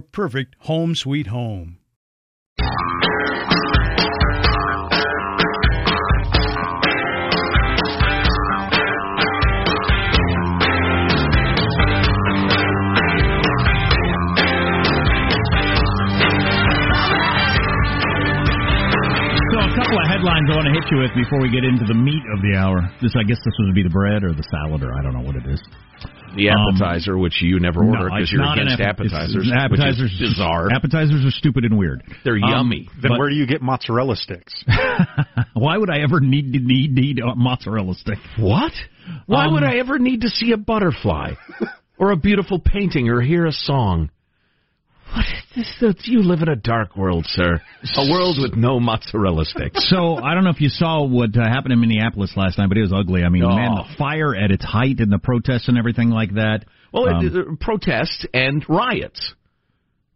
perfect home sweet home. Couple of headlines I want to hit you with before we get into the meat of the hour. This, I guess, this would be the bread or the salad, or I don't know what it is. The appetizer, which you never order because it's you're not an against appe- it's- appetizers, appetizers, which is bizarre. Appetizers are stupid and weird. They're Um, yummy. Then but where do you get mozzarella sticks? why would I ever need to need need a mozzarella stick? What? Why Um, would I ever need to see a butterfly or a beautiful painting or hear a song? What is this? You live in a dark world, sir. A world with no mozzarella sticks. So I don't know if you saw what uh, happened in Minneapolis last night, but it was ugly. I mean, Oh. man, the fire at its height and the protests and everything like that. Well, Um, it, uh, protests and riots,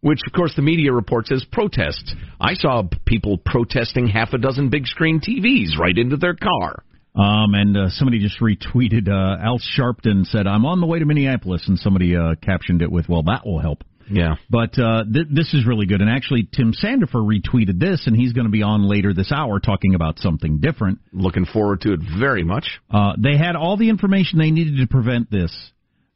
which of course the media reports as protests. I saw people protesting half a dozen big screen TVs right into their car. Um, and uh, somebody just retweeted. Uh, Al Sharpton said, "I'm on the way to Minneapolis," and somebody uh, captioned it with, "Well, that will help." Yeah. But uh, th- this is really good. And actually, Tim Sandefur retweeted this, and he's going to be on later this hour talking about something different. Looking forward to it very much. Uh, they had all the information they needed to prevent this.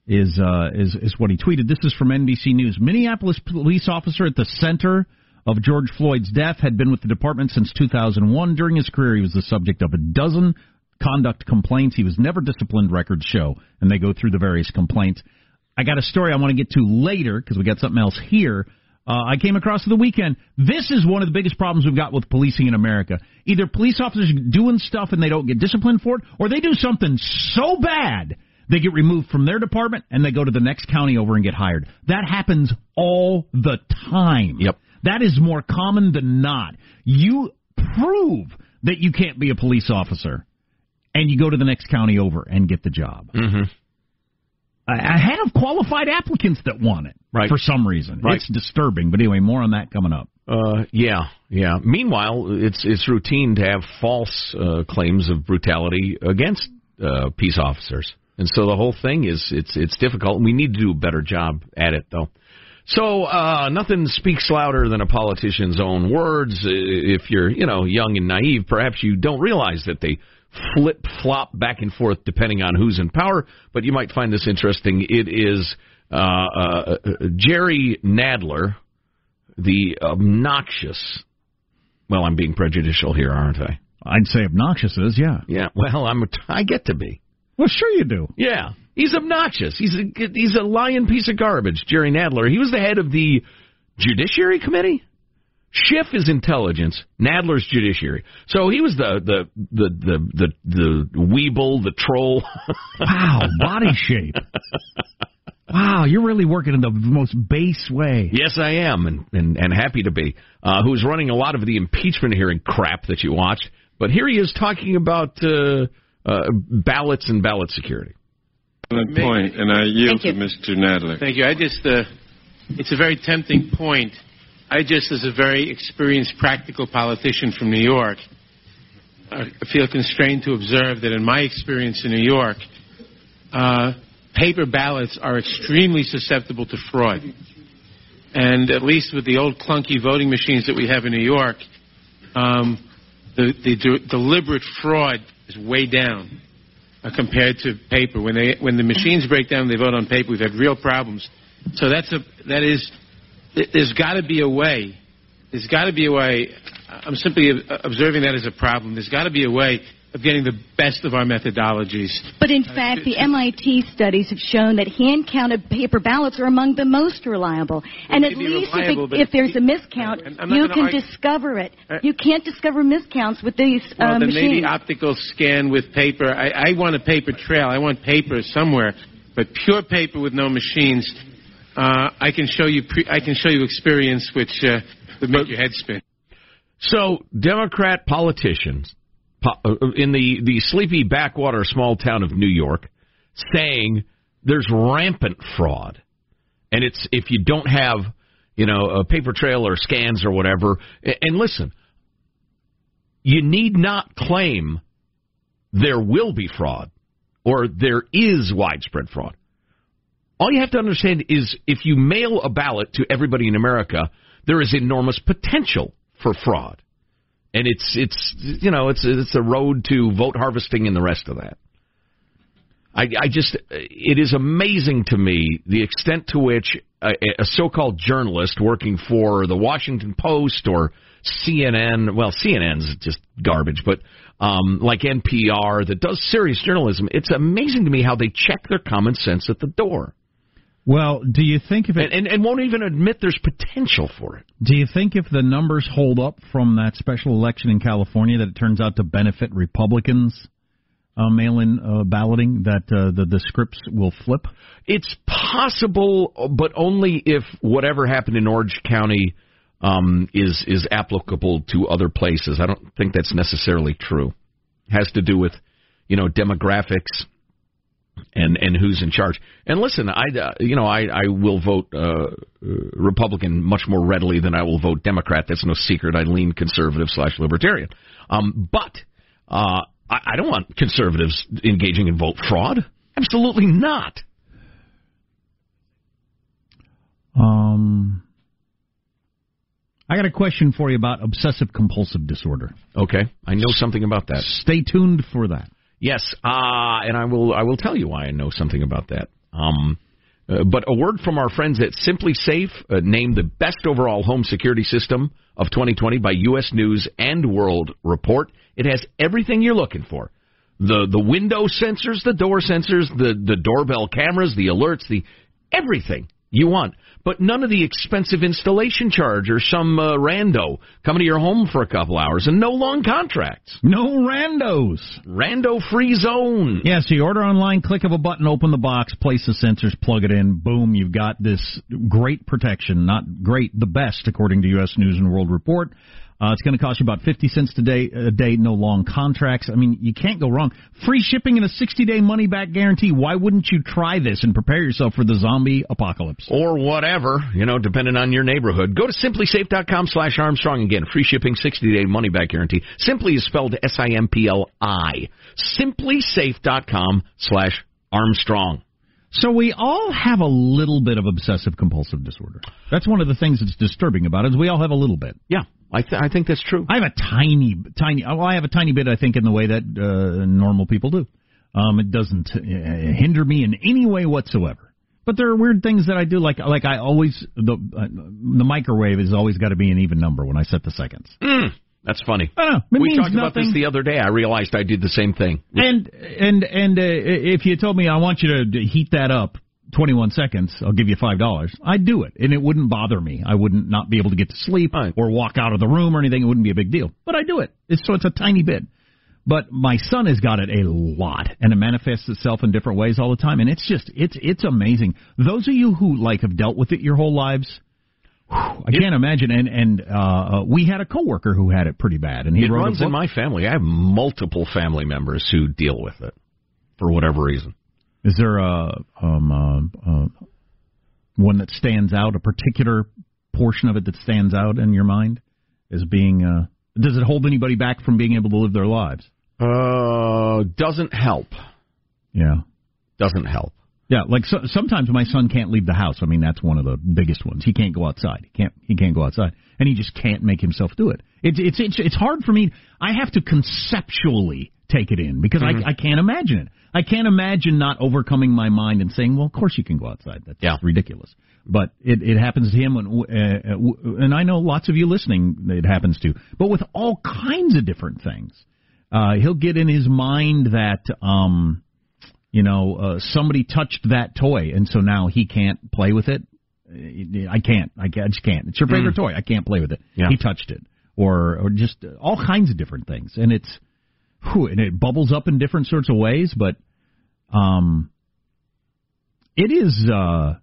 Is uh, is is what he tweeted. This is from NBC News. Minneapolis police officer at the center of George Floyd's death had been with the department since 2001. During his career, he was the subject of a dozen conduct complaints. He was never disciplined. Records show, and they go through the various complaints. I got a story I want to get to later because we got something else here. Uh, I came across the weekend. This is one of the biggest problems we've got with policing in America. Either police officers are doing stuff and they don't get disciplined for it, or they do something so bad they get removed from their department and they go to the next county over and get hired. That happens all the time. Yep. That is more common than not. You prove that you can't be a police officer, and you go to the next county over and get the job. Mm-hmm. I, have qualified applicants that want it Right. for some reason. Right. It's disturbing, but anyway, more on that coming up. Uh, yeah, yeah. Meanwhile, it's it's routine to have false uh, claims of brutality against uh, peace officers, and so the whole thing is it's it's difficult. And we need to do a better job at it, though. So uh, nothing speaks louder than a politician's own words. If you're, you know, young and naive, perhaps you don't realize that they flip flop back and forth depending on who's in power. But you might find this interesting. It is uh, uh, Jerry Nadler, the obnoxious. Well, I'm being prejudicial here, aren't I? I'd say obnoxious is, yeah. Yeah. Well, I'm. I get to be. Well, sure you do. Yeah. He's obnoxious. He's a he's a lying piece of garbage. Jerry Nadler. He was the head of the Judiciary Committee. Schiff is intelligence. Nadler's judiciary. So he was the the the the the, the weeble, the troll. wow, body shape. Wow, you're really working in the most base way. Yes, I am, and and, and happy to be. Uh, who's running a lot of the impeachment hearing crap that you watch? But here he is talking about uh, uh, ballots and ballot security point, and I yield to Mr. Nadler. Thank you. I just, uh, it's a very tempting point. I just, as a very experienced, practical politician from New York, I feel constrained to observe that in my experience in New York, uh, paper ballots are extremely susceptible to fraud. And at least with the old clunky voting machines that we have in New York, um, the, the de- deliberate fraud is way down uh, compared to paper. When they when the machines break down, they vote on paper. We've had real problems. So that's a that is. There's got to be a way. There's got to be a way. I'm simply observing that as a problem. There's got to be a way of getting the best of our methodologies. But in fact, the MIT studies have shown that hand counted paper ballots are among the most reliable. And at least if, it, if, there's a miscount, you can argue. discover it. Uh, you can't discover miscounts with these well, uh, then machines. maybe optical scan with paper. I, I want a paper trail. I want paper somewhere. But pure paper with no machines, uh, I can show you. Pre- I can show you experience which uh, would make your head spin. So, Democrat politicians uh, in the, the sleepy backwater small town of New York saying there's rampant fraud. And it's if you don't have, you know, a paper trail or scans or whatever. And listen, you need not claim there will be fraud or there is widespread fraud. All you have to understand is if you mail a ballot to everybody in America, there is enormous potential for fraud and it's it's you know it's it's a road to vote harvesting and the rest of that. I, I just it is amazing to me the extent to which a, a so-called journalist working for the Washington Post or CNN, well CNN's just garbage, but um, like NPR that does serious journalism, it's amazing to me how they check their common sense at the door. Well, do you think if it and, and, and, won't even admit there's potential for it? Do you think if the numbers hold up from that special election in California that it turns out to benefit Republicans uh, mail-in uh, balloting that uh, the the scripts will flip? It's possible, but only if whatever happened in Orange County um, is is applicable to other places. I don't think that's necessarily true. It has to do with you know demographics and and who's in charge. And listen, I uh, you know I I will vote uh, Republican much more readily than I will vote Democrat. That's no secret. I lean conservative slash libertarian. Um, but uh, I, I don't want conservatives engaging in vote fraud. Absolutely not. Um. I got a question for you about obsessive compulsive disorder. Okay, I know something about that. Stay tuned for that. Yes, uh, and I will I will tell you why I know something about that. Um, uh, but a word from our friends at SimpliSafe, uh, named the best overall home security system of 2020 by U.S. News and World Report. It has everything you're looking for: the the window sensors, the door sensors, the the doorbell cameras, the alerts, the everything you want but none of the expensive installation charge or some uh, rando coming to your home for a couple hours and no long contracts. No randos. Rando free zone. Yeah, so you order online, click of a button, open the box, place the sensors, plug it in, boom, you've got this great protection. Not great, the best, according to U.S. News and World Report. Uh, it's going to cost you about 50 cents a day, a day, no long contracts. I mean, you can't go wrong. Free shipping and a 60 day money back guarantee. Why wouldn't you try this and prepare yourself for the zombie apocalypse? Or whatever, you know, depending on your neighborhood. Go to simplisafe.com slash Armstrong again. Free shipping, 60 day money back guarantee. Simply is spelled S I M P L I. Simplisafe.com slash Armstrong. So we all have a little bit of obsessive compulsive disorder. That's one of the things that's disturbing about it. Is we all have a little bit. Yeah, I th- I think that's true. I have a tiny, tiny. Well, I have a tiny bit. I think in the way that uh, normal people do. Um, it doesn't uh, hinder me in any way whatsoever. But there are weird things that I do, like like I always the uh, the microwave has always got to be an even number when I set the seconds. Mm. That's funny. I know. we talked nothing. about this the other day. I realized I did the same thing. And and and uh, if you told me I want you to heat that up 21 seconds, I'll give you five dollars. I'd do it, and it wouldn't bother me. I wouldn't not be able to get to sleep right. or walk out of the room or anything. It wouldn't be a big deal. But I do it. It's, so it's a tiny bit. But my son has got it a lot, and it manifests itself in different ways all the time. And it's just it's it's amazing. Those of you who like have dealt with it your whole lives, I can't imagine. And and uh, uh, we had a coworker who had it pretty bad, and he it wrote runs in my family. I have multiple family members who deal with it for whatever reason. Is there a um, uh, uh, one that stands out? A particular portion of it that stands out in your mind as being? Uh, does it hold anybody back from being able to live their lives? Uh, doesn't help. Yeah, doesn't help. Yeah, like so, sometimes my son can't leave the house. I mean, that's one of the biggest ones. He can't go outside. He can't. He can't go outside, and he just can't make himself do it. It's it's it's, it's hard for me. I have to conceptually take it in because mm-hmm. I I can't imagine it. I can't imagine not overcoming my mind and saying, "Well, of course you can go outside." That's yeah. ridiculous. But it it happens to him, and uh, and I know lots of you listening. It happens to, but with all kinds of different things. Uh, he'll get in his mind that. um you know, uh, somebody touched that toy, and so now he can't play with it. I can't. I, just can't. It's your favorite mm. toy. I can't play with it. Yeah. He touched it, or or just all kinds of different things, and it's, whew, and it bubbles up in different sorts of ways. But, um, it is. uh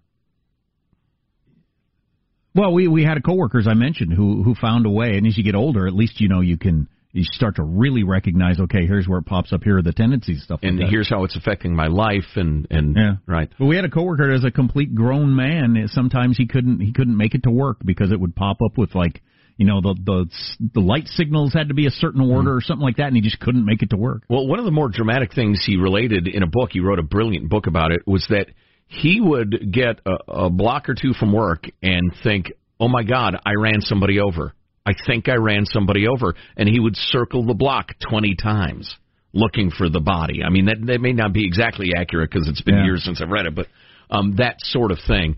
well, we we had a coworker, as I mentioned, who who found a way, and as you get older, at least you know you can you start to really recognize, okay, here's where it pops up. Here are the tendencies, stuff. And like here's how it's affecting my life, and and yeah, right. But we had a coworker as a complete grown man. Sometimes he couldn't he couldn't make it to work because it would pop up with like you know the the the light signals had to be a certain order mm. or something like that, and he just couldn't make it to work. Well, one of the more dramatic things he related in a book, he wrote a brilliant book about it, was that he would get a, a block or two from work and think, "Oh my God, I ran somebody over." I think I ran somebody over, and he would circle the block 20 times looking for the body. I mean, that, that may not be exactly accurate because it's been yeah. years since I've read it, but um, that sort of thing.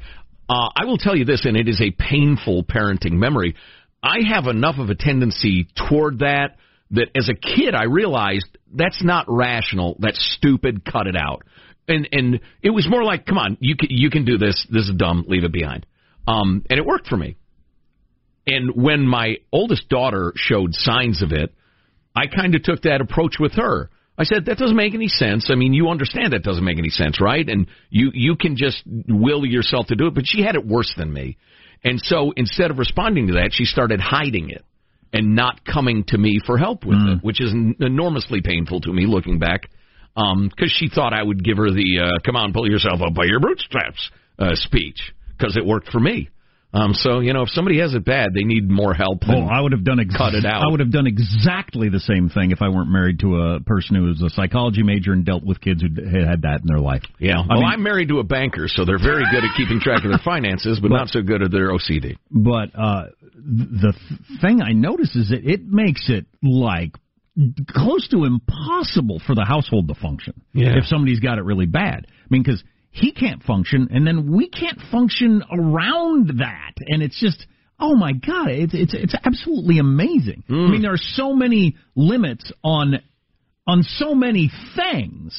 Uh, I will tell you this, and it is a painful parenting memory. I have enough of a tendency toward that that as a kid I realized that's not rational, that's stupid, cut it out. And and it was more like, come on, you can you can do this. This is dumb. Leave it behind. Um, and it worked for me. And when my oldest daughter showed signs of it, I kind of took that approach with her. I said that doesn't make any sense. I mean, you understand that doesn't make any sense, right? And you you can just will yourself to do it, but she had it worse than me. And so instead of responding to that, she started hiding it and not coming to me for help with mm. it, which is enormously painful to me looking back. Um, cuz she thought I would give her the uh, come on, pull yourself up by your bootstraps uh, speech because it worked for me. Um, so you know, if somebody has it bad, they need more help. Oh, I would have done ex- cut it out. I would have done exactly the same thing if I weren't married to a person who was a psychology major and dealt with kids who had had that in their life. Yeah. I well, mean, I'm married to a banker, so they're very good at keeping track of their finances, but, but not so good at their OCD. But uh, the thing I notice is that it makes it like close to impossible for the household to function yeah. if somebody's got it really bad. I mean, because he can't function, and then we can't function around that, and it's just. Oh my God! It's it's it's absolutely amazing. Mm. I mean, there are so many limits on on so many things.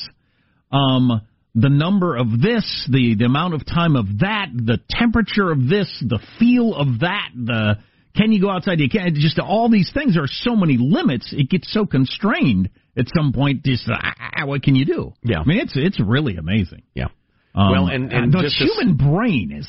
Um, the number of this, the the amount of time of that, the temperature of this, the feel of that, the can you go outside? You can't. Just all these things There are so many limits. It gets so constrained at some point. Just ah, what can you do? Yeah. I mean, it's it's really amazing. Yeah. Um, well, and, and the human to, brain is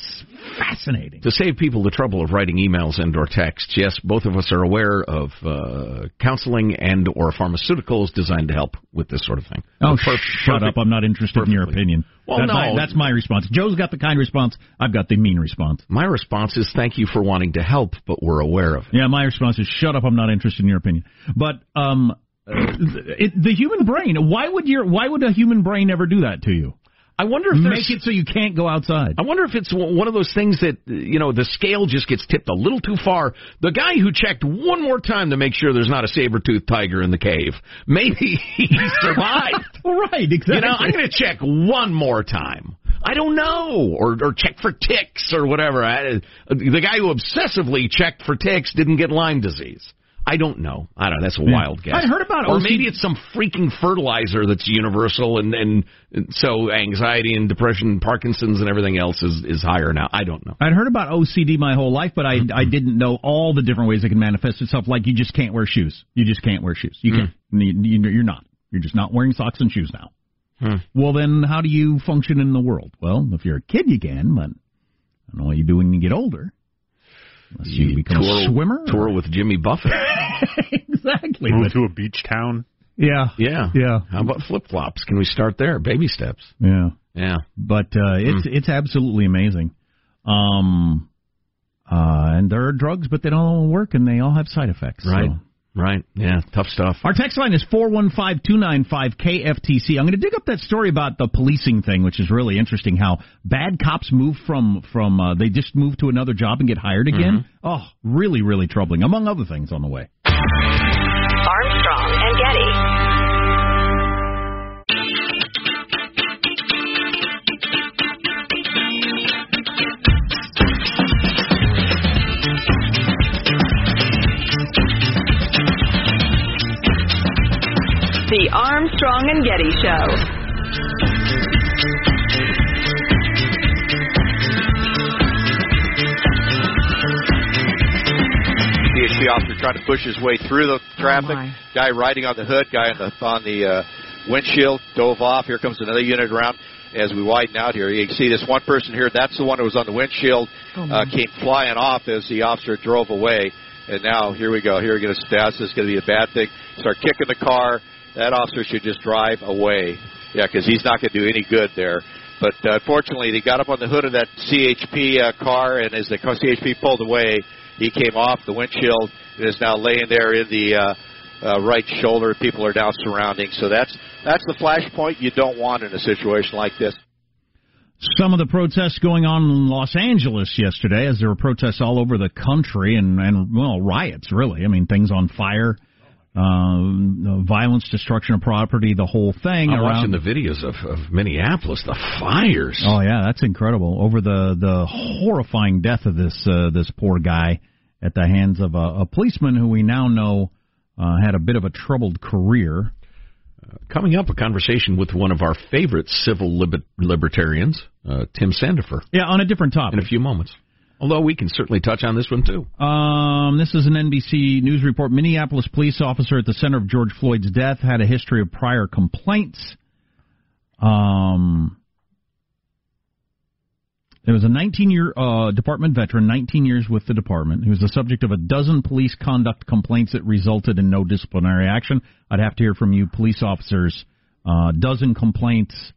fascinating. To save people the trouble of writing emails and or texts, yes, both of us are aware of uh, counseling and or pharmaceuticals designed to help with this sort of thing. Oh, perf- shut perfect, up! I'm not interested perfectly. in your opinion. Well, that's no, my, that's my response. Joe's got the kind response. I've got the mean response. My response is thank you for wanting to help, but we're aware of it. Yeah, my response is shut up! I'm not interested in your opinion. But um, it, the human brain. Why would your Why would a human brain ever do that to you? I wonder if make it so you can't go outside. I wonder if it's one of those things that you know the scale just gets tipped a little too far. The guy who checked one more time to make sure there's not a saber tooth tiger in the cave, maybe he survived. right, exactly. You know, I'm going to check one more time. I don't know, or or check for ticks or whatever. I, the guy who obsessively checked for ticks didn't get Lyme disease. I don't know. I don't know. That's a wild guess. I heard about it. or maybe it's some freaking fertilizer that's universal, and, and and so anxiety and depression, and Parkinson's, and everything else is is higher now. I don't know. I'd heard about OCD my whole life, but I I didn't know all the different ways it can manifest itself. Like you just can't wear shoes. You just can't wear shoes. You can't. Mm. You're not. You're just not wearing socks and shoes now. Hmm. Well, then how do you function in the world? Well, if you're a kid, you can, but I don't know what you do when you get older. Unless you, you become tour, a swimmer? Tour with Jimmy Buffett. exactly. Move to a beach town. Yeah. Yeah. Yeah. How about flip flops? Can we start there? Baby steps. Yeah. Yeah. But uh, it's mm. it's absolutely amazing. Um uh and there are drugs but they don't all work and they all have side effects. Right. So. Right. Yeah. Tough stuff. Our text line is 415-295-KFTC. I'm going to dig up that story about the policing thing, which is really interesting. How bad cops move from from uh, they just move to another job and get hired again. Mm-hmm. Oh, really, really troubling. Among other things on the way. Armstrong and Getty. The Armstrong and Getty Show. CHP officer trying to push his way through the traffic. Oh guy riding on the hood, guy on the on the uh, windshield dove off. Here comes another unit around as we widen out here. You can see this one person here. That's the one who was on the windshield. Oh uh, came flying off as the officer drove away. And now here we go. Here we're going to This is going to be a bad thing. Start kicking the car that officer should just drive away. Yeah, because he's not going to do any good there. But uh, unfortunately, they got up on the hood of that CHP uh, car, and as the CHP pulled away, he came off the windshield and is now laying there in the uh, uh, right shoulder. People are now surrounding. So that's that's the flashpoint you don't want in a situation like this. Some of the protests going on in Los Angeles yesterday, as there were protests all over the country and and well riots really. I mean things on fire uh, violence, destruction of property, the whole thing. I'm around. watching the videos of, of Minneapolis, the fires. Oh yeah, that's incredible. Over the the horrifying death of this uh, this poor guy at the hands of a, a policeman who we now know uh, had a bit of a troubled career. Uh, coming up, a conversation with one of our favorite civil liber- libertarians, uh, Tim Sandefur. Yeah, on a different topic. In a few moments. Although we can certainly touch on this one too. Um, this is an NBC News report. Minneapolis police officer at the center of George Floyd's death had a history of prior complaints. Um, there was a 19-year uh, department veteran, 19 years with the department, who was the subject of a dozen police conduct complaints that resulted in no disciplinary action. I'd have to hear from you, police officers. Uh, dozen complaints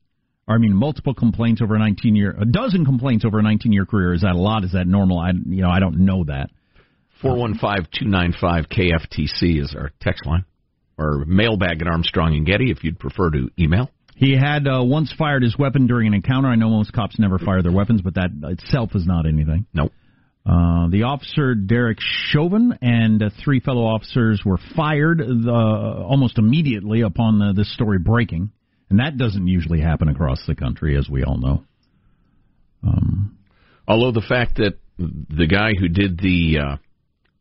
I mean, multiple complaints over a 19 year, a dozen complaints over a 19 year career. Is that a lot? Is that normal? I, you know, I don't know that. 415 KFTC is our text line, or mailbag at Armstrong and Getty if you'd prefer to email. He had uh, once fired his weapon during an encounter. I know most cops never fire their weapons, but that itself is not anything. Nope. Uh, the officer Derek Chauvin and uh, three fellow officers were fired uh, almost immediately upon the, this story breaking. And that doesn't usually happen across the country, as we all know. Um, Although the fact that the guy who did the uh,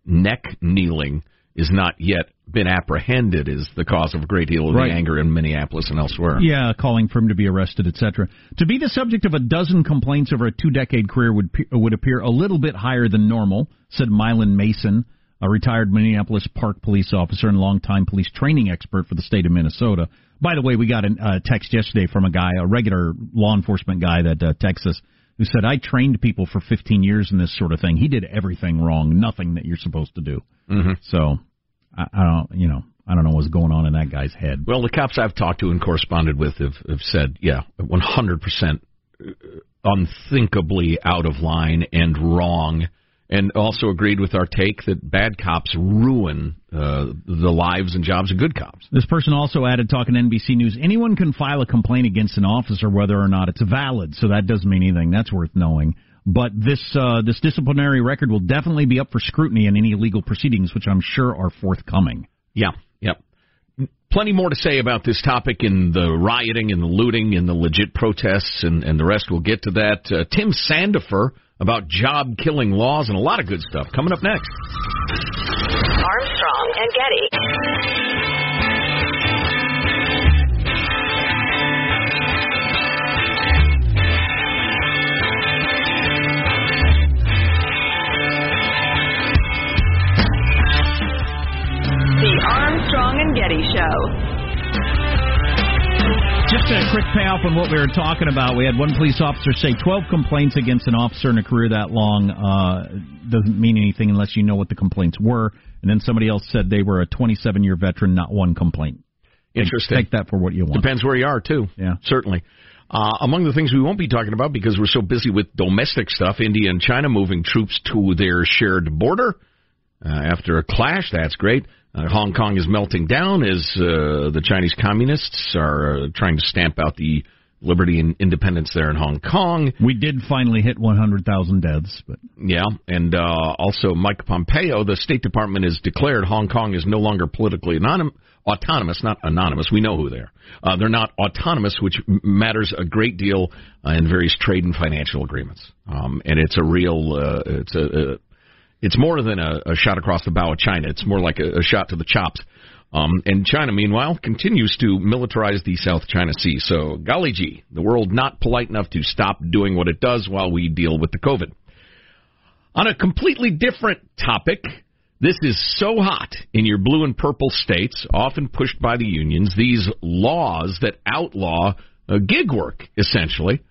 neck kneeling is not yet been apprehended is the cause of a great deal of right. the anger in Minneapolis and elsewhere. Yeah, calling for him to be arrested, etc. To be the subject of a dozen complaints over a two-decade career would would appear a little bit higher than normal, said Mylan Mason, a retired Minneapolis Park police officer and longtime police training expert for the state of Minnesota. By the way, we got a uh, text yesterday from a guy, a regular law enforcement guy that uh, texts us, who said, "I trained people for 15 years in this sort of thing. He did everything wrong, nothing that you're supposed to do." Mm-hmm. So, I, I don't, you know, I don't know what's going on in that guy's head. Well, the cops I've talked to and corresponded with have, have said, yeah, 100% unthinkably out of line and wrong and also agreed with our take that bad cops ruin uh, the lives and jobs of good cops. This person also added, talking NBC News, anyone can file a complaint against an officer whether or not it's valid, so that doesn't mean anything. That's worth knowing. But this uh, this disciplinary record will definitely be up for scrutiny in any legal proceedings, which I'm sure are forthcoming. Yeah, yep. Plenty more to say about this topic in the rioting and the looting and the legit protests and, and the rest. We'll get to that. Uh, Tim Sandefur about job killing laws and a lot of good stuff coming up next. Armstrong and Getty. The Armstrong and Getty Show. Just a quick payoff on what we were talking about. We had one police officer say 12 complaints against an officer in a career that long uh, doesn't mean anything unless you know what the complaints were. And then somebody else said they were a 27 year veteran, not one complaint. Interesting. Take, take that for what you want. Depends where you are, too. Yeah. Certainly. Uh, among the things we won't be talking about because we're so busy with domestic stuff, India and China moving troops to their shared border uh, after a clash. That's great. Uh, Hong Kong is melting down as uh, the Chinese communists are uh, trying to stamp out the liberty and independence there in Hong Kong. We did finally hit 100,000 deaths, but yeah, and uh, also Mike Pompeo, the State Department has declared Hong Kong is no longer politically anonym, autonomous, not anonymous. We know who they are. Uh, they're not autonomous, which matters a great deal uh, in various trade and financial agreements. Um, and it's a real, uh, it's a, a it's more than a, a shot across the bow of China. It's more like a, a shot to the chops. Um, and China, meanwhile, continues to militarize the South China Sea. So, golly gee, the world not polite enough to stop doing what it does while we deal with the COVID. On a completely different topic, this is so hot in your blue and purple states, often pushed by the unions, these laws that outlaw uh, gig work, essentially.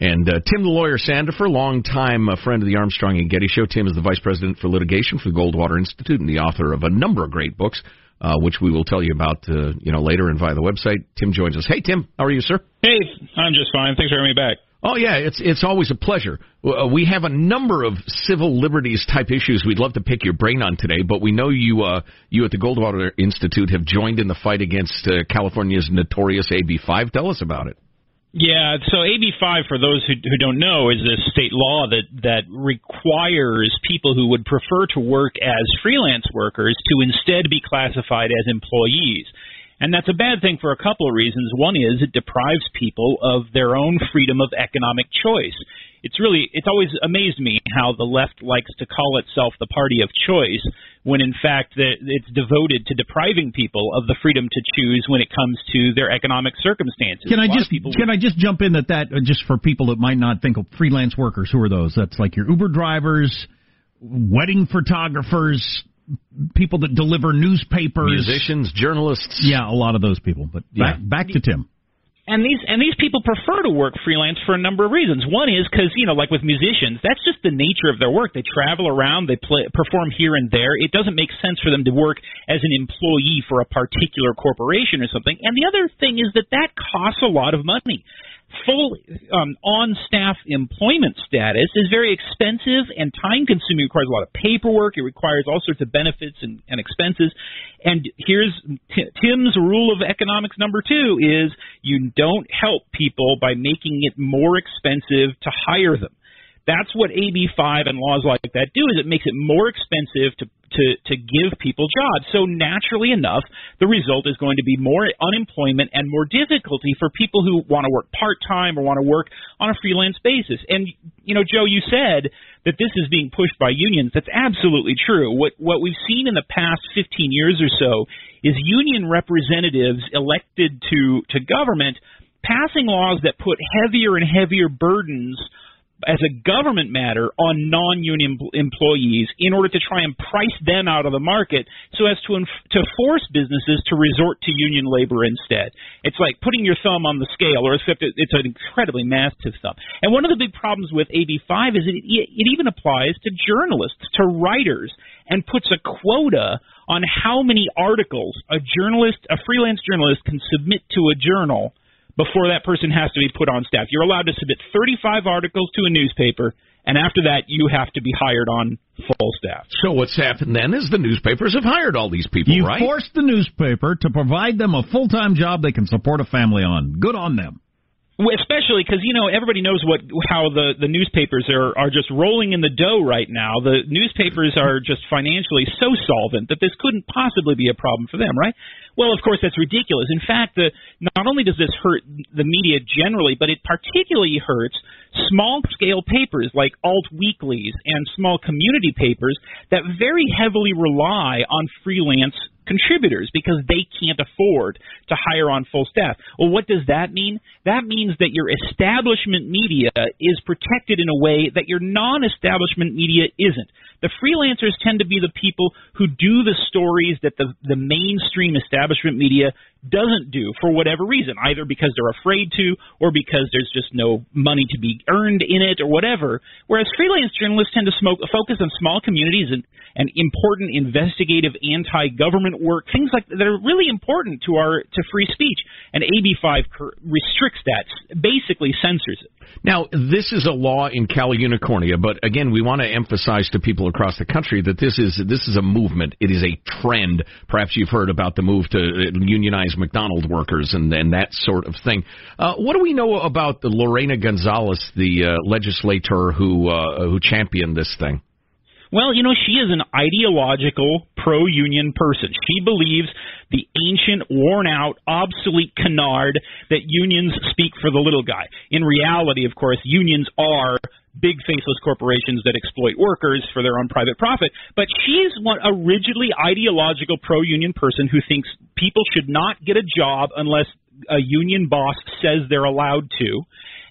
And uh, Tim the Lawyer Sandefur, longtime uh, friend of the Armstrong and Getty Show. Tim is the Vice President for Litigation for the Goldwater Institute and the author of a number of great books, uh, which we will tell you about uh, you know later and via the website. Tim joins us. Hey, Tim, how are you, sir? Hey, I'm just fine. Thanks for having me back. Oh yeah, it's it's always a pleasure. Uh, we have a number of civil liberties type issues we'd love to pick your brain on today, but we know you uh, you at the Goldwater Institute have joined in the fight against uh, California's notorious AB5. Tell us about it. Yeah, so AB5, for those who, who don't know, is this state law that, that requires people who would prefer to work as freelance workers to instead be classified as employees. And that's a bad thing for a couple of reasons. One is it deprives people of their own freedom of economic choice it's really it's always amazed me how the left likes to call itself the party of choice when in fact it's devoted to depriving people of the freedom to choose when it comes to their economic circumstances. Can I just can I just jump in that that uh, just for people that might not think of freelance workers who are those? That's like your Uber drivers, wedding photographers, people that deliver newspapers, musicians, journalists. Yeah, a lot of those people. But back, back to Tim and these and these people prefer to work freelance for a number of reasons. One is because you know, like with musicians, that's just the nature of their work. They travel around, they play, perform here and there. It doesn't make sense for them to work as an employee for a particular corporation or something. And the other thing is that that costs a lot of money full um, on staff employment status is very expensive and time consuming. It requires a lot of paperwork. It requires all sorts of benefits and, and expenses. And here's T- Tim's rule of economics number two is you don't help people by making it more expensive to hire them. That's what AB5 and laws like that do is it makes it more expensive to to to give people jobs. So naturally enough, the result is going to be more unemployment and more difficulty for people who want to work part-time or want to work on a freelance basis. And you know, Joe, you said that this is being pushed by unions. That's absolutely true. What what we've seen in the past 15 years or so is union representatives elected to to government passing laws that put heavier and heavier burdens as a government matter on non-union employees in order to try and price them out of the market so as to inf- to force businesses to resort to union labor instead. It's like putting your thumb on the scale, or except it's an incredibly massive thumb. And one of the big problems with AB5 is it, it even applies to journalists, to writers, and puts a quota on how many articles a journalist, a freelance journalist, can submit to a journal before that person has to be put on staff. You're allowed to submit 35 articles to a newspaper, and after that, you have to be hired on full staff. So what's happened then is the newspapers have hired all these people, you right? You forced the newspaper to provide them a full time job they can support a family on. Good on them especially because you know everybody knows what how the the newspapers are are just rolling in the dough right now. The newspapers are just financially so solvent that this couldn't possibly be a problem for them, right? Well, of course that's ridiculous. In fact, the not only does this hurt the media generally, but it particularly hurts small scale papers like alt weeklies and small community papers that very heavily rely on freelance contributors because they can't afford to hire on full staff. Well, what does that mean? That means that your establishment media is protected in a way that your non establishment media isn't. The freelancers tend to be the people who do the stories that the, the mainstream establishment media doesn't do for whatever reason, either because they're afraid to or because there's just no money to be earned in it or whatever. Whereas freelance journalists tend to smoke, focus on small communities and, and important investigative anti-government work, things like that are really important to our to free speech. And AB5 restricts that, basically censors it. Now, this is a law in Cal Unicornia, but again, we want to emphasize to people across the country that this is this is a movement. It is a trend. Perhaps you've heard about the move to unionize McDonald workers and, and that sort of thing. Uh, what do we know about the Lorena Gonzalez, the uh, legislator who uh, who championed this thing? Well, you know, she is an ideological pro union person. She believes the ancient, worn out, obsolete canard that unions speak for the little guy. In reality, of course, unions are big faceless corporations that exploit workers for their own private profit. But she's one, a rigidly ideological pro union person who thinks people should not get a job unless a union boss says they're allowed to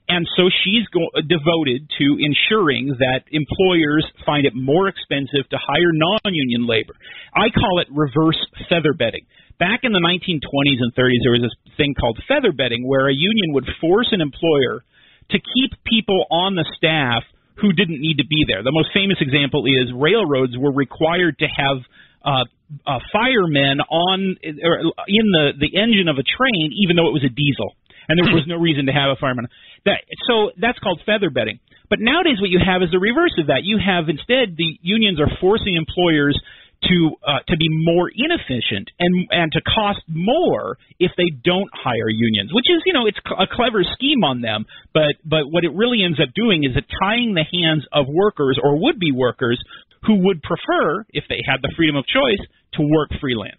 and so she's go- uh, devoted to ensuring that employers find it more expensive to hire non-union labor. I call it reverse feather bedding. Back in the 1920s and 30s, there was this thing called feather bedding, where a union would force an employer to keep people on the staff who didn't need to be there. The most famous example is railroads were required to have uh, uh, firemen on in the the engine of a train, even though it was a diesel and there was no reason to have a fireman. That so that's called feather bedding. But nowadays, what you have is the reverse of that. You have instead the unions are forcing employers to uh, to be more inefficient and and to cost more if they don't hire unions, which is you know it's a clever scheme on them, but but what it really ends up doing is it tying the hands of workers or would be workers who would prefer if they had the freedom of choice to work freelance.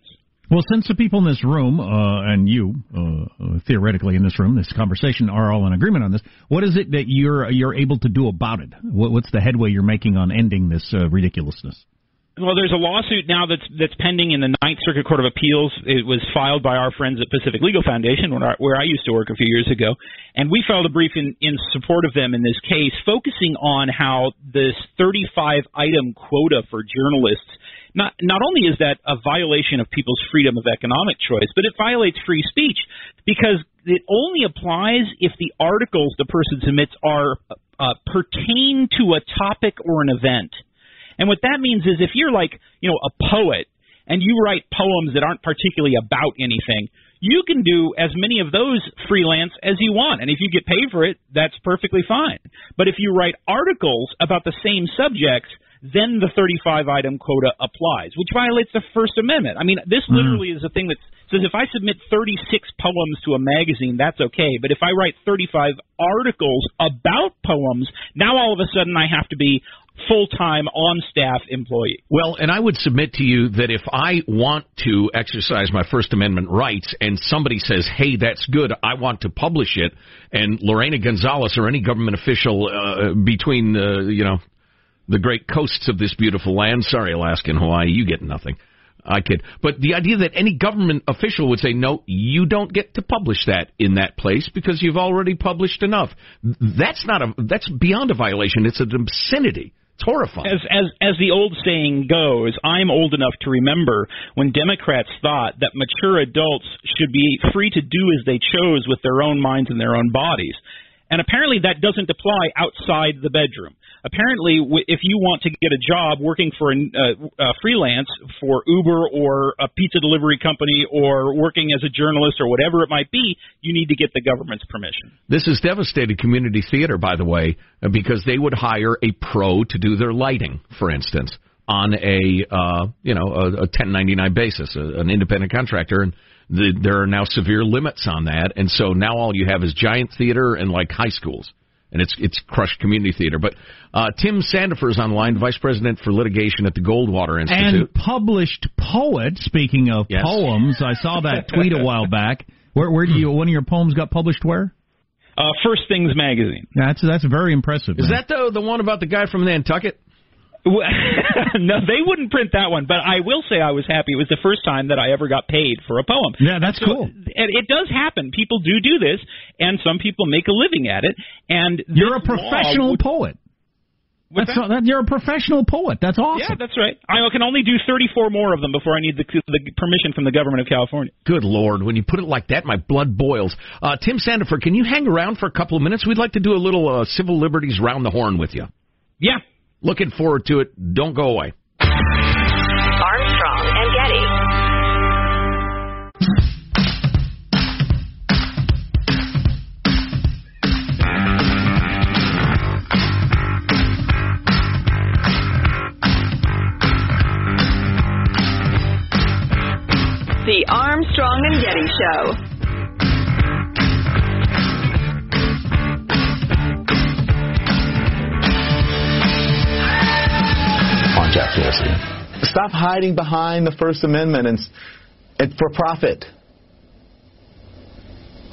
Well, since the people in this room uh, and you, uh, theoretically in this room, this conversation are all in agreement on this, what is it that you're you're able to do about it? What, what's the headway you're making on ending this uh, ridiculousness? Well, there's a lawsuit now that's that's pending in the Ninth Circuit Court of Appeals. It was filed by our friends at Pacific Legal Foundation, where I, where I used to work a few years ago, and we filed a brief in, in support of them in this case, focusing on how this 35 item quota for journalists not not only is that a violation of people's freedom of economic choice, but it violates free speech because it only applies if the articles the person submits are uh, pertain to a topic or an event. And what that means is if you're like, you know, a poet and you write poems that aren't particularly about anything, you can do as many of those freelance as you want. And if you get paid for it, that's perfectly fine. But if you write articles about the same subjects, then the 35 item quota applies, which violates the First Amendment. I mean, this mm-hmm. literally is a thing that says if I submit 36 poems to a magazine, that's okay. But if I write 35 articles about poems, now all of a sudden I have to be full time on staff employee. Well, and I would submit to you that if I want to exercise my First Amendment rights and somebody says, hey, that's good, I want to publish it, and Lorena Gonzalez or any government official uh, between, uh, you know, the great coasts of this beautiful land. Sorry, Alaska and Hawaii, you get nothing. I kid. But the idea that any government official would say, no, you don't get to publish that in that place because you've already published enough. That's not a, that's beyond a violation. It's an obscenity. It's horrifying. As, as, as the old saying goes, I'm old enough to remember when Democrats thought that mature adults should be free to do as they chose with their own minds and their own bodies. And apparently that doesn't apply outside the bedroom. Apparently, if you want to get a job working for a, uh, a freelance for Uber or a pizza delivery company or working as a journalist or whatever it might be, you need to get the government's permission. This has devastated community theater, by the way, because they would hire a pro to do their lighting, for instance, on a uh, you know a, a 1099 basis, a, an independent contractor, and the, there are now severe limits on that, and so now all you have is giant theater and like high schools and it's it's crushed community theater. But uh, Tim Sandefur is online, vice president for litigation at the Goldwater Institute, and published poet. Speaking of yes. poems, I saw that tweet a while back. Where where do you one of your poems got published? Where? Uh, First Things magazine. That's that's very impressive. Is man. that the the one about the guy from Nantucket? no, they wouldn't print that one. But I will say I was happy. It was the first time that I ever got paid for a poem. Yeah, that's so, cool. And it does happen. People do do this, and some people make a living at it. And you're a professional would, poet. That's that? that, you're a professional poet. That's awesome. Yeah, that's right. I can only do 34 more of them before I need the, the permission from the government of California. Good Lord, when you put it like that, my blood boils. Uh, Tim Sandefur, can you hang around for a couple of minutes? We'd like to do a little uh, civil liberties round the horn with you. Yeah, Looking forward to it. Don't go away. Armstrong and Getty. The Armstrong and Getty Show. Jack Dorsey. Stop hiding behind the First Amendment and, and for profit.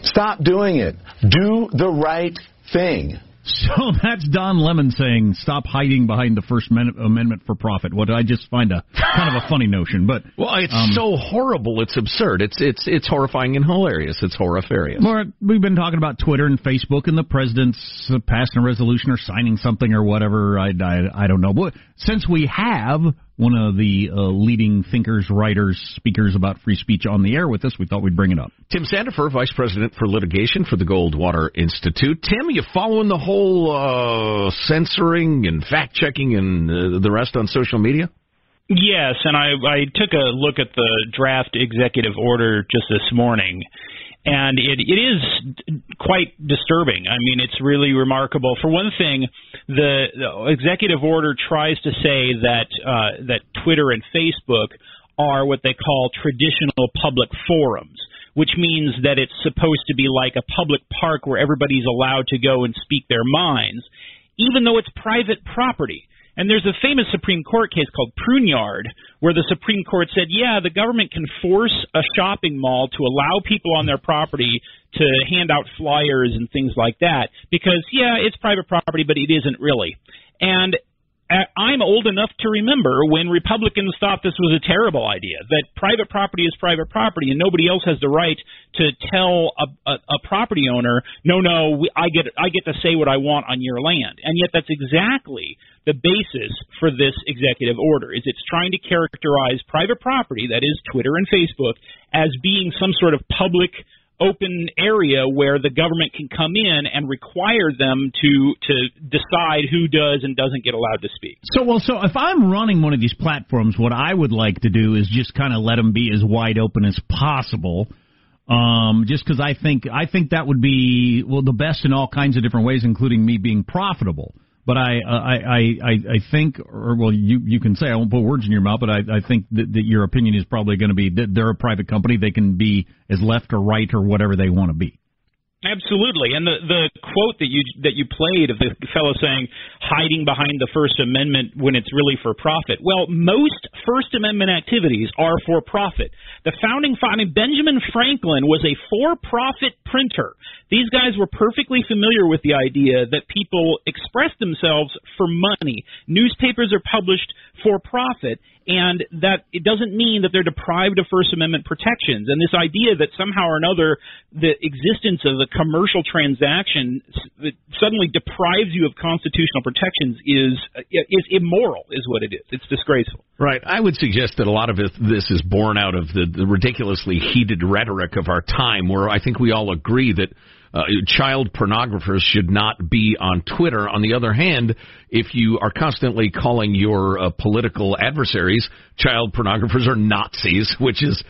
Stop doing it. Do the right thing. So that's Don Lemon saying, "Stop hiding behind the First Amendment for profit." What I just find a kind of a funny notion, but well, it's um, so horrible, it's absurd. It's it's it's horrifying and hilarious. It's horrifying. More, we've been talking about Twitter and Facebook, and the president's passing a resolution or signing something or whatever. I I, I don't know. But since we have one of the uh, leading thinkers, writers, speakers about free speech on the air with us. We thought we'd bring it up. Tim Sandefur, Vice President for Litigation for the Goldwater Institute. Tim, you following the whole uh, censoring and fact checking and uh, the rest on social media? Yes, and I, I took a look at the draft executive order just this morning, and it, it is quite disturbing. I mean, it's really remarkable. For one thing, the, the executive order tries to say that uh, that Twitter and Facebook are what they call traditional public forums, which means that it's supposed to be like a public park where everybody's allowed to go and speak their minds, even though it's private property. And there's a famous Supreme Court case called Pruneyard, where the Supreme Court said, yeah, the government can force a shopping mall to allow people on their property to hand out flyers and things like that, because, yeah, it's private property, but it isn't really. And Uh, I'm old enough to remember when Republicans thought this was a terrible idea, that private property is private property and nobody else has the right to tell a, a, a property owner, no, no, we, I get I get to say what I want on your land. And yet that's exactly the basis for this executive order. Is it's trying to characterize private property, that is Twitter and Facebook, as being some sort of public open area where the government can come in and require them to to decide who does and doesn't get allowed to speak. So well, so if I'm running one of these platforms, what I would like to do is just kind of let them be as wide open as possible. Um, just because I think I think that would be well the best in all kinds of different ways, including me being profitable. But I, uh, I, I, I think, or well, you, you can say I won't put words in your mouth, but I, I think that, that your opinion is probably going to be that they're a private company. They can be as left or right or whatever they want to be. Absolutely, and the the quote that you that you played of the fellow saying hiding behind the First Amendment when it's really for profit. Well, most First Amendment activities are for profit. The founding father, I mean, Benjamin Franklin was a for-profit printer. These guys were perfectly familiar with the idea that people express themselves for money. Newspapers are published for profit, and that it doesn't mean that they're deprived of First Amendment protections. And this idea that somehow or another the existence of a commercial transaction suddenly deprives you of constitutional protections is is immoral, is what it is. It's disgraceful. Right. I would suggest that a lot of this is born out of the, the ridiculously heated rhetoric of our time, where I think we all agree that uh, child pornographers should not be on Twitter. On the other hand, if you are constantly calling your uh, political adversaries child pornographers or Nazis, which is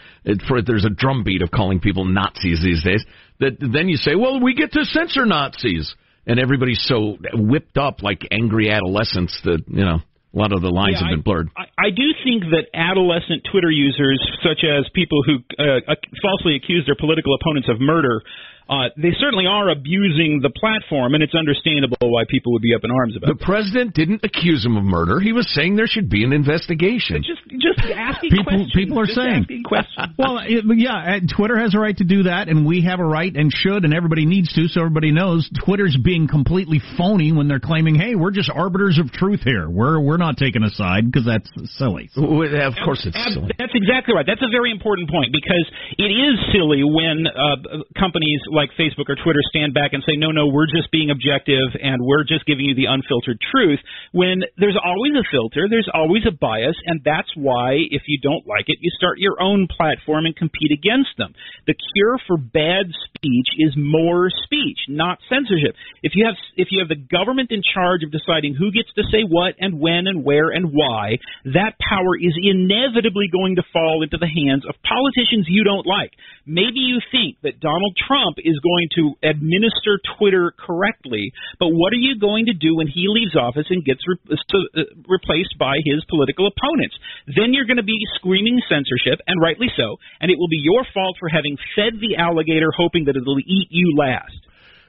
for there's a drumbeat of calling people Nazis these days, that then you say, well, we get to censor Nazis, and everybody's so whipped up like angry adolescents that you know a lot of the lines yeah, have been blurred. I, I do think that adolescent Twitter users, such as people who uh, falsely accuse their political opponents of murder, uh, they certainly are abusing the platform, and it's understandable why people would be up in arms about it. The president didn't accuse him of murder. He was saying there should be an investigation. Just, just asking people, questions. People are just saying. questions. well, it, yeah, Twitter has a right to do that, and we have a right and should, and everybody needs to, so everybody knows Twitter's being completely phony when they're claiming, "Hey, we're just arbiters of truth here. We're we're not taking a side because that's silly." Well, of course, it's silly. That's exactly right. That's a very important point because it is silly when uh, companies like Facebook or Twitter stand back and say, no, no, we're just being objective and we're just giving you the unfiltered truth, when there's always a filter, there's always a bias, and that's why, if you don't like it, you start your own platform and compete against them. The cure for bad speech is more speech, not censorship. If you have if you have the government in charge of deciding who gets to say what and when and where and why, that power is inevitably going to fall into the hands of politicians you don't like. Maybe you think that Donald Trump is going to administer Twitter correctly, but what are you going to do when he leaves office and gets re- uh, replaced by his political opponents? Then you're going to be screaming censorship, and rightly so, and it will be your fault for having fed the alligator hoping that it'll eat you last.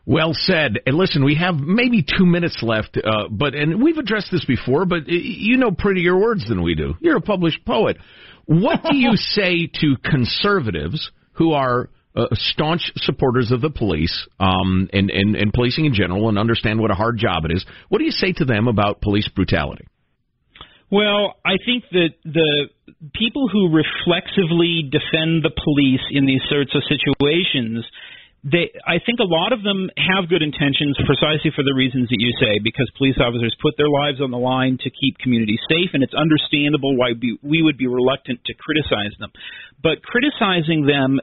Well said. And listen, we have maybe two minutes left, uh, but and we've addressed this before, but you know prettier words than we do. You're a published poet. What do you say to conservatives who are uh, staunch supporters of the police um, and, and, and policing in general and understand what a hard job it is. What do you say to them about police brutality? Well, I think that the people who reflexively defend the police in these sorts of situations they I think a lot of them have good intentions precisely for the reasons that you say because police officers put their lives on the line to keep communities safe and it's understandable why we, we would be reluctant to criticize them but criticizing them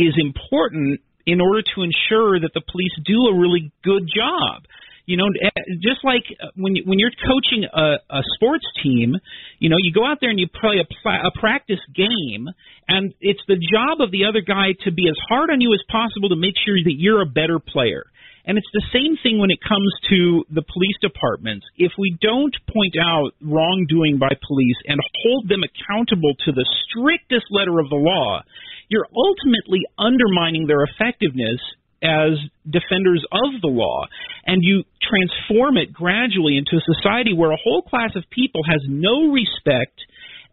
is important in order to ensure that the police do a really good job. You know, eh, just like when you, when you're coaching a, a sports team, you know, you go out there and you play a, a practice game, and it's the job of the other guy to be as hard on you as possible to make sure that you're a better player. And it's the same thing when it comes to the police departments. If we don't point out wrongdoing by police and hold them accountable to the strictest letter of the law, you're ultimately undermining their effectiveness as defenders of the law, and you transform it gradually into a society where a whole class of people has no respect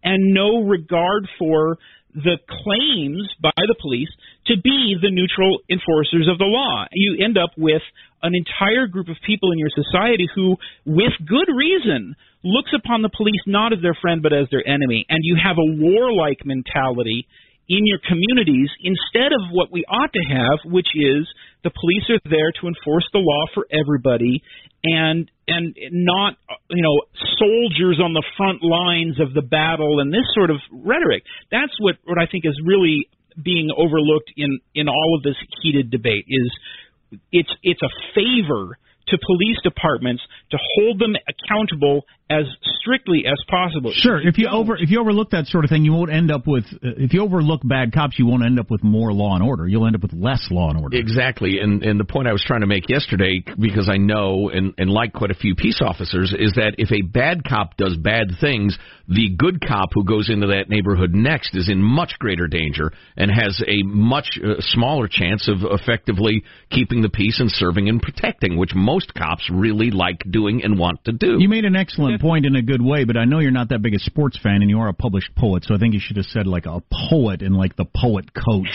and no regard for the claims by the police to be the neutral enforcers of the law. You end up with an entire group of people in your society who, with good reason, looks upon the police not as their friend but as their enemy, and you have a warlike mentality in your communities instead of what we ought to have, which is the police are there to enforce the law for everybody and and not you know soldiers on the front lines of the battle and this sort of rhetoric. That's what what I think is really being overlooked in in all of this heated debate is it's it's a favor to police departments to hold them accountable as strictly as possible. Sure, if you over if you overlook that sort of thing, you won't end up with uh, if you overlook bad cops, you won't end up with more law and order. You'll end up with less law and order. Exactly, and and the point I was trying to make yesterday, because I know and and like quite a few peace officers, is that if a bad cop does bad things, the good cop who goes into that neighborhood next is in much greater danger and has a much uh, smaller chance of effectively keeping the peace and serving and protecting, which most cops really like doing and want to do. You made an excellent point in a good way, but I know you're not that big a sports fan, and you are a published poet, so I think you should have said like a poet and like the poet coach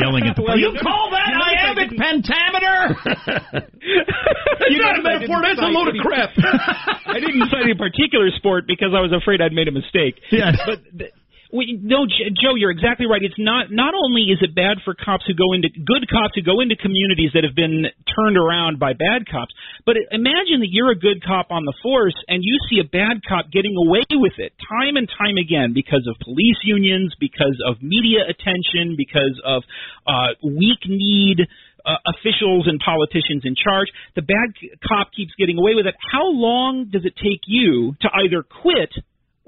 yelling at the. well, you call that iambic pentameter? you got a metaphor. That's a load of crap. I didn't cite any particular sport because I was afraid I'd made a mistake. Yes. But we, no, Joe, you're exactly right. It's not. Not only is it bad for cops who go into good cops who go into communities that have been turned around by bad cops, but imagine that you're a good cop on the force and you see a bad cop getting away with it time and time again because of police unions, because of media attention, because of uh, weak need uh, officials and politicians in charge. The bad cop keeps getting away with it. How long does it take you to either quit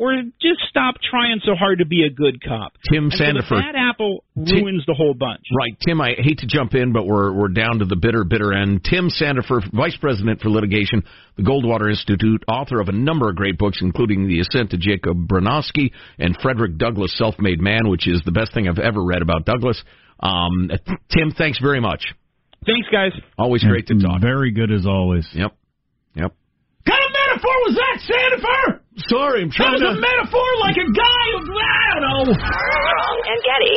or just stop trying so hard to be a good cop. Tim and Sandefur. So bad apple ruins Tim, the whole bunch. Right, Tim. I hate to jump in, but we're we're down to the bitter, bitter end. Tim Sandefur, Vice President for Litigation, the Goldwater Institute, author of a number of great books, including The Ascent to Jacob Bronowski and Frederick Douglass' Self-Made Man, which is the best thing I've ever read about Douglass. Um, Tim, thanks very much. Thanks, guys. Always great to talk. Very good as always. Yep. Yep. What kind of metaphor was that, Sandefur? Sorry, I'm trying to. that was to. a metaphor like a guy. I don't know. And Getty.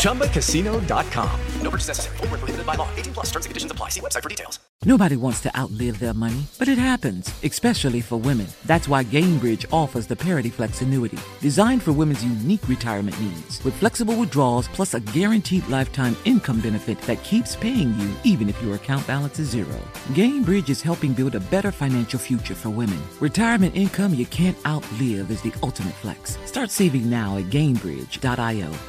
ChumbaCasino.com. No purchase necessary. Full prohibited by law. 18 plus terms and conditions apply. See website for details. Nobody wants to outlive their money, but it happens, especially for women. That's why Gainbridge offers the Parity Flex annuity, designed for women's unique retirement needs, with flexible withdrawals plus a guaranteed lifetime income benefit that keeps paying you even if your account balance is zero. Gainbridge is helping build a better financial future for women. Retirement income you can't outlive is the ultimate flex. Start saving now at Gainbridge.io.